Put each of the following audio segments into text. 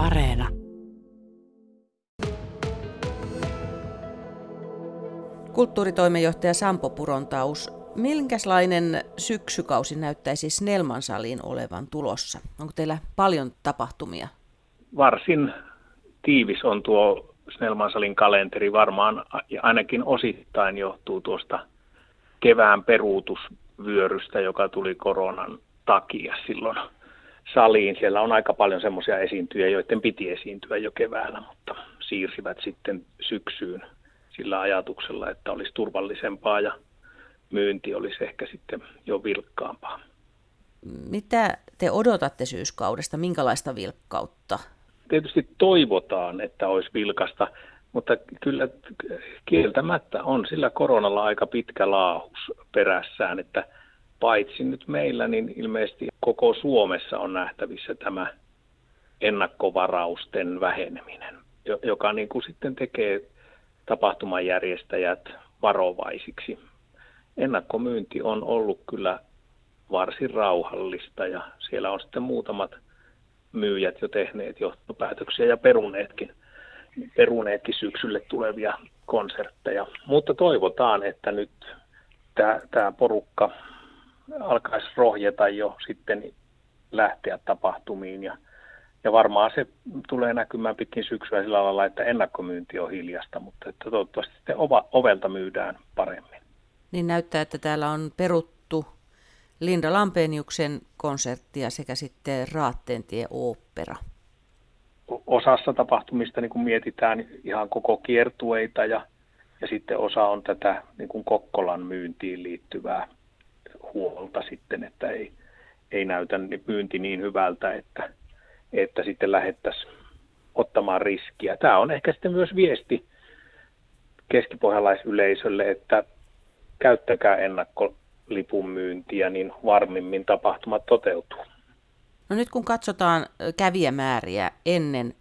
Areena. Kulttuuritoimenjohtaja Sampo Purontaus, minkälainen syksykausi näyttäisi Snellman saliin olevan tulossa? Onko teillä paljon tapahtumia? Varsin tiivis on tuo Snellman salin kalenteri. Varmaan ainakin osittain johtuu tuosta kevään peruutusvyörystä, joka tuli koronan takia silloin saliin. Siellä on aika paljon semmoisia esiintyjä, joiden piti esiintyä jo keväällä, mutta siirsivät sitten syksyyn sillä ajatuksella, että olisi turvallisempaa ja myynti olisi ehkä sitten jo vilkkaampaa. Mitä te odotatte syyskaudesta? Minkälaista vilkkautta? Tietysti toivotaan, että olisi vilkasta, mutta kyllä kieltämättä on sillä koronalla aika pitkä laahus perässään, että paitsi nyt meillä, niin ilmeisesti koko Suomessa on nähtävissä tämä ennakkovarausten väheneminen, joka niin kuin sitten tekee tapahtumajärjestäjät varovaisiksi. Ennakkomyynti on ollut kyllä varsin rauhallista ja siellä on sitten muutamat myyjät jo tehneet johtopäätöksiä ja peruneetkin, peruneetkin syksylle tulevia konsertteja. Mutta toivotaan, että nyt tämä porukka alkaisi rohjeta jo sitten lähteä tapahtumiin ja ja varmaan se tulee näkymään pitkin syksyä sillä lailla, että ennakkomyynti on hiljasta, mutta että toivottavasti sitten ova, ovelta myydään paremmin. Niin näyttää, että täällä on peruttu Linda Lampeniuksen konserttia sekä sitten Raattentie opera. Osassa tapahtumista niin kun mietitään ihan koko kiertueita ja, ja sitten osa on tätä niin kuin Kokkolan myyntiin liittyvää huolta sitten, että ei, ei näytä myynti niin hyvältä, että että sitten lähettäisiin ottamaan riskiä. Tämä on ehkä sitten myös viesti keskipohjalaisyleisölle, että käyttäkää ennakkolipun myyntiä, niin varmimmin tapahtumat toteutuu. No nyt kun katsotaan kävijämääriä ennen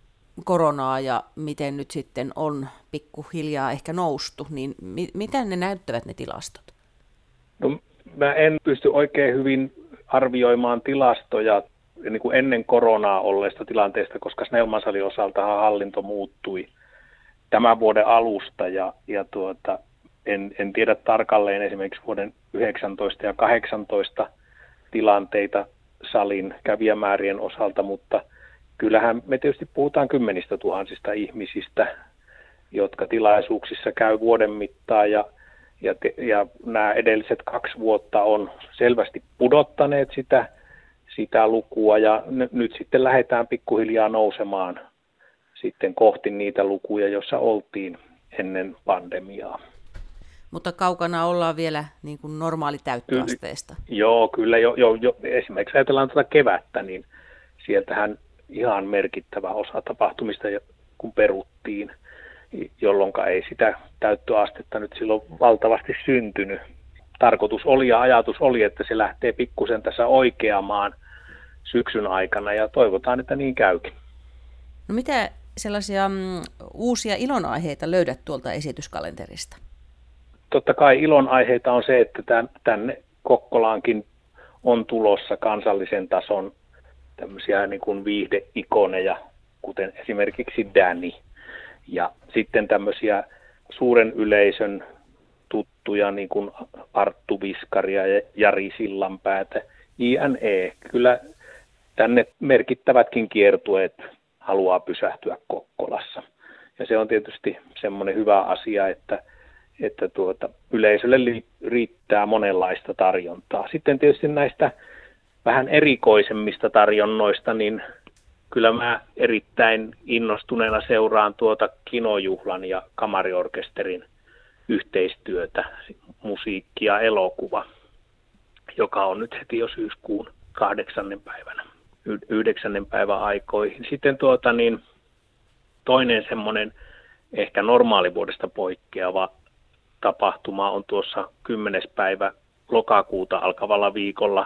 koronaa ja miten nyt sitten on pikkuhiljaa ehkä noustu, niin mi- miten ne näyttävät ne tilastot? No, mä en pysty oikein hyvin arvioimaan tilastoja niin kuin ennen koronaa olleesta tilanteesta, koska Snellmansalin osalta hallinto muuttui tämän vuoden alusta ja, ja tuota, en, en tiedä tarkalleen esimerkiksi vuoden 19 ja 18 tilanteita salin kävijämäärien osalta, mutta kyllähän me tietysti puhutaan kymmenistä tuhansista ihmisistä, jotka tilaisuuksissa käy vuoden mittaan ja, ja, ja nämä edelliset kaksi vuotta on selvästi pudottaneet sitä sitä lukua ja n- nyt sitten lähdetään pikkuhiljaa nousemaan sitten kohti niitä lukuja, joissa oltiin ennen pandemiaa. Mutta kaukana ollaan vielä niin kuin normaali täyttöasteesta. Kyllä, joo, kyllä. Jo, jo, jo, esimerkiksi ajatellaan tuota kevättä, niin sieltähän ihan merkittävä osa tapahtumista, kun peruttiin, jolloin ei sitä täyttöastetta nyt silloin valtavasti syntynyt. Tarkoitus oli ja ajatus oli, että se lähtee pikkusen tässä oikeamaan – syksyn aikana ja toivotaan, että niin käykin. No mitä sellaisia mm, uusia ilonaiheita löydät tuolta esityskalenterista? Totta kai ilonaiheita on se, että tänne Kokkolaankin on tulossa kansallisen tason tämmöisiä niin kuin viihdeikoneja, kuten esimerkiksi Danny. Ja sitten tämmöisiä suuren yleisön tuttuja, niin kuin Arttu Viskaria ja Jari Sillanpäätä, JNE. Kyllä tänne merkittävätkin kiertueet haluaa pysähtyä Kokkolassa. Ja se on tietysti semmoinen hyvä asia, että, että tuota, yleisölle li, riittää monenlaista tarjontaa. Sitten tietysti näistä vähän erikoisemmista tarjonnoista, niin kyllä mä erittäin innostuneena seuraan tuota kinojuhlan ja kamariorkesterin yhteistyötä, musiikki ja elokuva, joka on nyt heti jo syyskuun kahdeksannen päivänä yhdeksännen päivän aikoihin. Sitten tuota, niin, toinen semmoinen ehkä normaalivuodesta poikkeava tapahtuma on tuossa 10. päivä lokakuuta alkavalla viikolla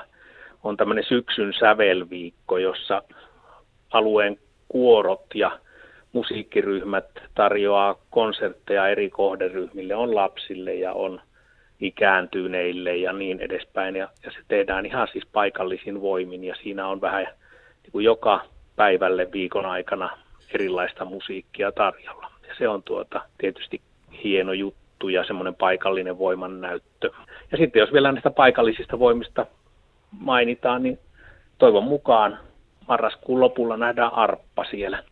on tämmöinen syksyn sävelviikko, jossa alueen kuorot ja musiikkiryhmät tarjoaa konsertteja eri kohderyhmille, on lapsille ja on ikääntyneille ja niin edespäin. Ja, ja se tehdään ihan siis paikallisin voimin ja siinä on vähän niin kuin joka päivälle viikon aikana erilaista musiikkia tarjolla. Ja se on tuota, tietysti hieno juttu ja semmoinen paikallinen voimannäyttö. Ja sitten jos vielä näistä paikallisista voimista mainitaan, niin toivon mukaan marraskuun lopulla nähdään arppa siellä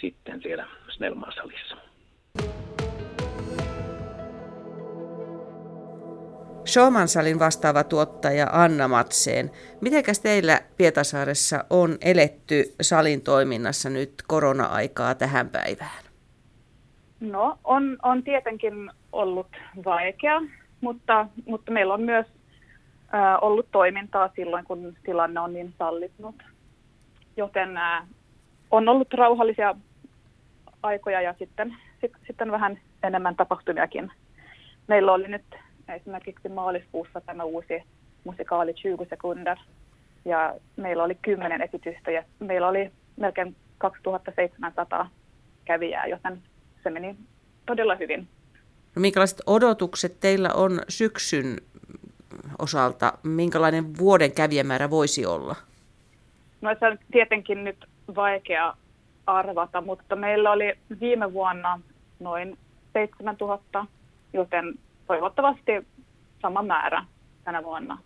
sitten siellä Snellman salissa. Showman-salin vastaava tuottaja Anna Matseen. Mitenkäs teillä Pietasaaressa on eletty salin toiminnassa nyt korona-aikaa tähän päivään? No, on, on tietenkin ollut vaikea, mutta, mutta meillä on myös ä, ollut toimintaa silloin, kun tilanne on niin sallitnut. Joten ä, on ollut rauhallisia aikoja ja sitten, sit, sitten vähän enemmän tapahtumiakin. Meillä oli nyt esimerkiksi maaliskuussa tämä uusi musikaali 20 sekunder ja meillä oli kymmenen esitystä ja meillä oli melkein 2700 kävijää, joten se meni todella hyvin. No, minkälaiset odotukset teillä on syksyn osalta? Minkälainen vuoden kävijämäärä voisi olla? No se on tietenkin nyt vaikea arvata, mutta meillä oli viime vuonna noin 7000, joten toivottavasti sama määrä tänä vuonna.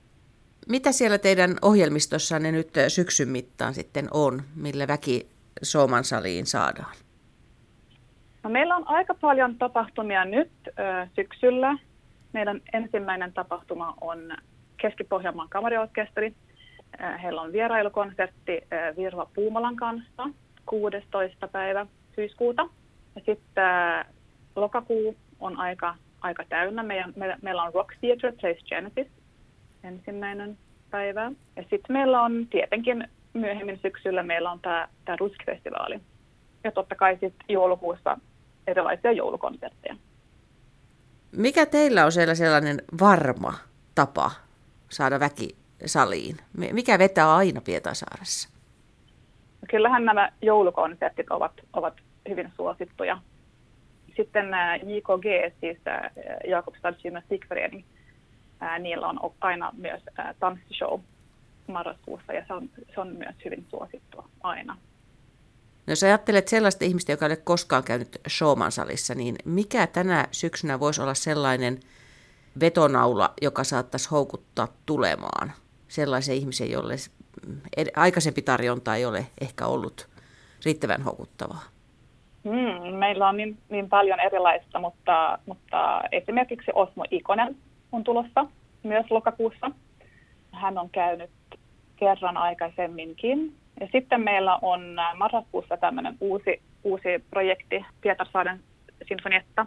Mitä siellä teidän ohjelmistossanne nyt syksyn mittaan sitten on, millä väki Sooman saliin saadaan? No, meillä on aika paljon tapahtumia nyt ö, syksyllä. Meidän ensimmäinen tapahtuma on Keski-Pohjanmaan kamariorkesteri. Heillä on vierailukonsertti Virva Puumalan kanssa 16. päivä syyskuuta. Ja sitten lokakuu on aika aika täynnä. Meidän, me, meillä on Rock Theatre Place Genesis ensimmäinen päivä. Ja sitten meillä on tietenkin myöhemmin syksyllä meillä on tämä, tämä Rusk-festivaali. Ja totta kai sitten joulukuussa erilaisia joulukonsertteja. Mikä teillä on siellä sellainen varma tapa saada väki saliin? Mikä vetää aina Pietasaaressa? Kyllähän nämä joulukonsertit ovat, ovat hyvin suosittuja sitten JKG, siis Jakobstads musikförening, niillä on aina myös tanssishow marraskuussa ja se on, se on myös hyvin suosittua aina. No jos ajattelet sellaista ihmistä, joka ei ole koskaan käynyt showman salissa, niin mikä tänä syksynä voisi olla sellainen vetonaula, joka saattaisi houkuttaa tulemaan sellaisen ihmisen, jolle aikaisempi tarjonta ei ole ehkä ollut riittävän houkuttavaa? Mm, meillä on niin, niin paljon erilaista, mutta, mutta esimerkiksi Osmo Ikonen on tulossa myös lokakuussa. Hän on käynyt kerran aikaisemminkin. Ja sitten meillä on marraskuussa tämmöinen uusi, uusi projekti Pietarsaaren sinfonietta.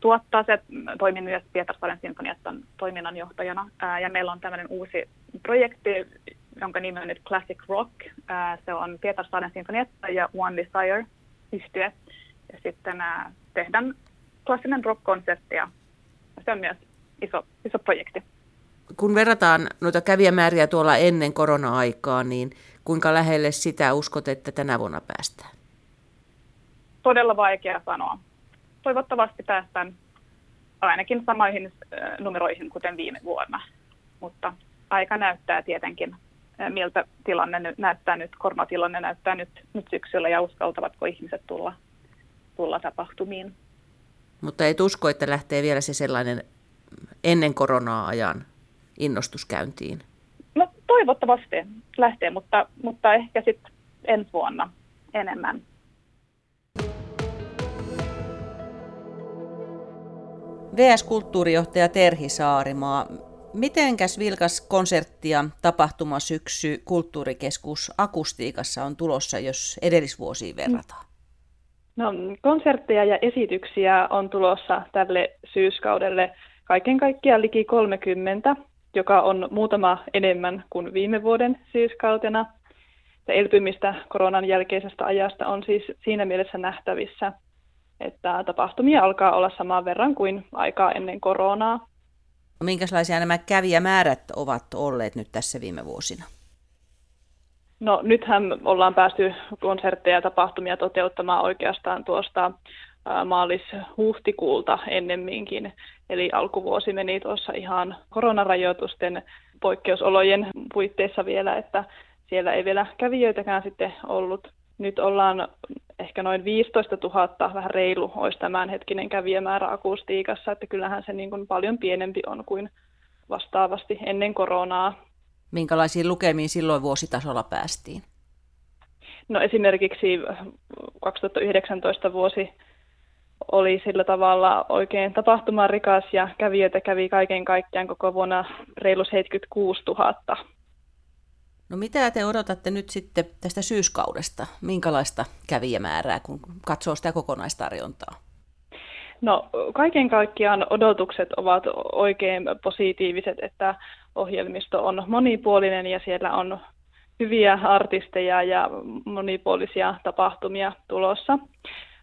Tuottaa se, toimin myös Pietarsaaren sinfoniettan toiminnanjohtajana. Ää, ja meillä on tämmöinen uusi projekti, jonka nimi on nyt Classic Rock. Ää, se on Pietarsaaren sinfonietta ja One Desire – yhtyä. Ja sitten ää, tehdään klassinen rock-konsertti ja se on myös iso, iso projekti. Kun verrataan noita kävijämääriä tuolla ennen korona-aikaa, niin kuinka lähelle sitä uskot, että tänä vuonna päästään? Todella vaikea sanoa. Toivottavasti päästään ainakin samoihin numeroihin kuten viime vuonna, mutta aika näyttää tietenkin miltä tilanne nyt näyttää nyt, koronatilanne näyttää nyt, nyt syksyllä ja uskaltavatko ihmiset tulla, tulla tapahtumiin. Mutta ei usko, että lähtee vielä se sellainen ennen koronaa ajan innostus käyntiin? No toivottavasti lähtee, mutta, mutta ehkä sitten ensi vuonna enemmän. VS-kulttuurijohtaja Terhi Saarimaa, Mitenkäs vilkas konsertti ja tapahtumasyksy Kulttuurikeskus Akustiikassa on tulossa, jos edellisvuosiin verrataan? No, konsertteja ja esityksiä on tulossa tälle syyskaudelle kaiken kaikkiaan liki 30, joka on muutama enemmän kuin viime vuoden syyskautena. Elpymistä koronan jälkeisestä ajasta on siis siinä mielessä nähtävissä, että tapahtumia alkaa olla saman verran kuin aikaa ennen koronaa. Minkälaisia nämä kävijämäärät ovat olleet nyt tässä viime vuosina? No nythän ollaan päästy konsertteja ja tapahtumia toteuttamaan oikeastaan tuosta maalis-huhtikuulta ennemminkin. Eli alkuvuosi meni tuossa ihan koronarajoitusten poikkeusolojen puitteissa vielä, että siellä ei vielä kävijöitäkään sitten ollut. Nyt ollaan ehkä noin 15 000, vähän reilu, olisi tämänhetkinen kävijämäärä akustiikassa, että kyllähän se niin kuin paljon pienempi on kuin vastaavasti ennen koronaa. Minkälaisiin lukemiin silloin vuositasolla päästiin? No esimerkiksi 2019 vuosi oli sillä tavalla oikein tapahtumarikas ja kävijöitä kävi kaiken kaikkiaan koko vuonna reilu 76 000. No mitä te odotatte nyt sitten tästä syyskaudesta? Minkälaista kävijämäärää, kun katsoo sitä kokonaistarjontaa? No kaiken kaikkiaan odotukset ovat oikein positiiviset, että ohjelmisto on monipuolinen ja siellä on hyviä artisteja ja monipuolisia tapahtumia tulossa.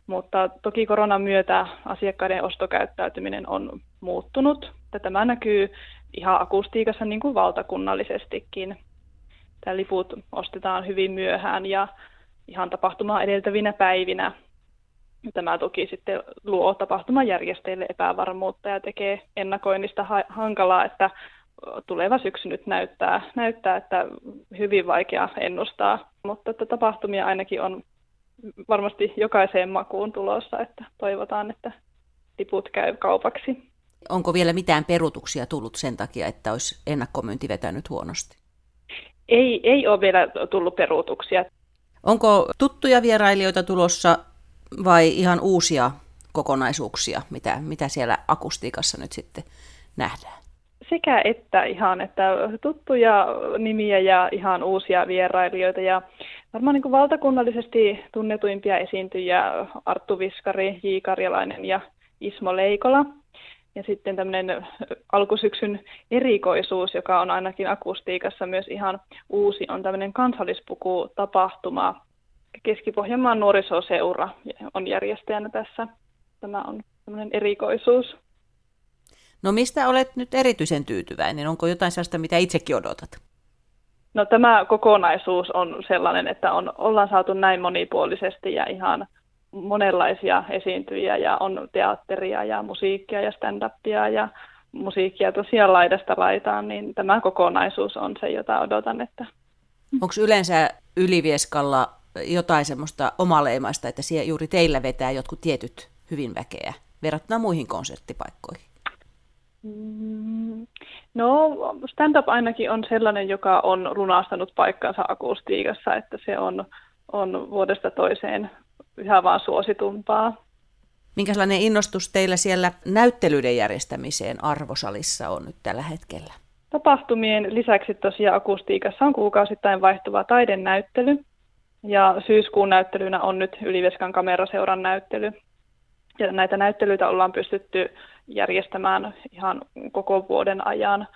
Mutta toki koronan myötä asiakkaiden ostokäyttäytyminen on muuttunut. Tämä näkyy ihan akustiikassa niin kuin valtakunnallisestikin. Tämä liput ostetaan hyvin myöhään ja ihan tapahtumaa edeltävinä päivinä. Tämä toki sitten luo tapahtumajärjestäjille epävarmuutta ja tekee ennakoinnista hankalaa, että tuleva syksy nyt näyttää, näyttää että hyvin vaikea ennustaa, mutta että tapahtumia ainakin on varmasti jokaiseen makuun tulossa, että toivotaan, että liput käy kaupaksi. Onko vielä mitään perutuksia tullut sen takia, että olisi ennakkomyynti vetänyt huonosti? Ei, ei ole vielä tullut peruutuksia. Onko tuttuja vierailijoita tulossa vai ihan uusia kokonaisuuksia, mitä, mitä siellä akustiikassa nyt sitten nähdään? Sekä että ihan, että tuttuja nimiä ja ihan uusia vierailijoita. Ja varmaan niin kuin valtakunnallisesti tunnetuimpia esiintyjiä Arttu Viskari, J. Karjalainen ja Ismo Leikola. Ja sitten tämmöinen alkusyksyn erikoisuus, joka on ainakin akustiikassa myös ihan uusi, on tämmöinen kansallispuku-tapahtuma. Keski-Pohjanmaan nuorisoseura on järjestäjänä tässä. Tämä on tämmöinen erikoisuus. No mistä olet nyt erityisen tyytyväinen? Onko jotain sellaista, mitä itsekin odotat? No tämä kokonaisuus on sellainen, että on, ollaan saatu näin monipuolisesti ja ihan monenlaisia esiintyjiä ja on teatteria ja musiikkia ja stand-upia ja musiikkia tosiaan laidasta laitaan, niin tämä kokonaisuus on se, jota odotan. Että... Onko yleensä Ylivieskalla jotain semmoista omaleimaista, että siellä juuri teillä vetää jotkut tietyt hyvin väkeä verrattuna muihin konserttipaikkoihin? Mm, no, stand-up ainakin on sellainen, joka on lunastanut paikkansa akustiikassa, että se on, on vuodesta toiseen yhä vaan suositumpaa. Minkälainen innostus teillä siellä näyttelyiden järjestämiseen arvosalissa on nyt tällä hetkellä? Tapahtumien lisäksi tosiaan akustiikassa on kuukausittain vaihtuva taidenäyttely. Ja syyskuun näyttelynä on nyt Yliveskan kameraseuran näyttely. Ja näitä näyttelyitä ollaan pystytty järjestämään ihan koko vuoden ajan.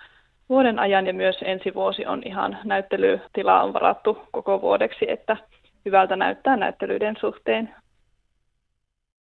Vuoden ajan ja myös ensi vuosi on ihan näyttelytila on varattu koko vuodeksi, että hyvältä näyttää näyttelyiden suhteen.